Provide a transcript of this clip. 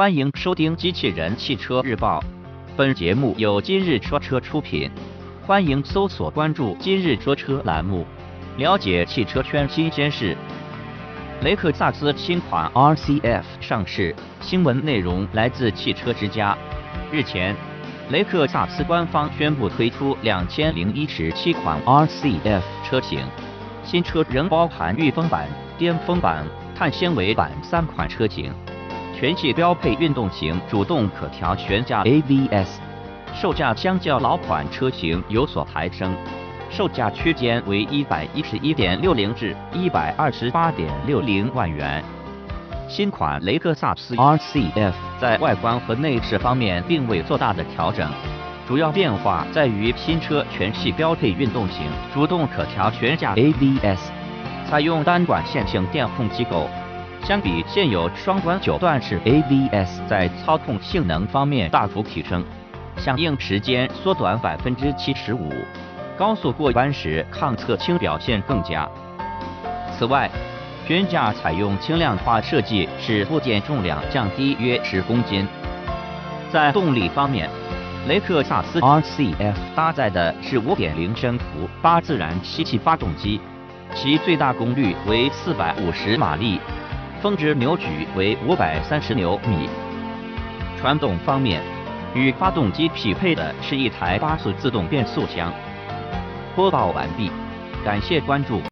欢迎收听《机器人汽车日报》，本节目由今日说车出品。欢迎搜索关注“今日说车”栏目，了解汽车圈新鲜事。雷克萨斯新款 RCF 上市，新闻内容来自汽车之家。日前，雷克萨斯官方宣布推出两千零一十七款 RCF 车型，新车仍包含御风版、巅峰版、碳纤维版三款车型。全系标配运动型主动可调悬架 ABS，售价相较老款车型有所抬升，售价区间为一百一十一点六零至一百二十八点六零万元。新款雷克萨斯 RCF 在外观和内饰方面并未做大的调整，主要变化在于新车全系标配运动型主动可调悬架 ABS，采用单管线性电控机构。相比现有双管九段式 ABS，在操控性能方面大幅提升，响应时间缩短百分之七十五，高速过弯时抗侧倾表现更佳。此外，悬架采用轻量化设计，使部件重量降低约十公斤。在动力方面，雷克萨斯 RCF 搭载的是5.0升幅八自然吸气发动机，其最大功率为450马力。峰值扭矩为五百三十牛米。传动方面，与发动机匹配的是一台八速自动变速箱。播报完毕，感谢关注。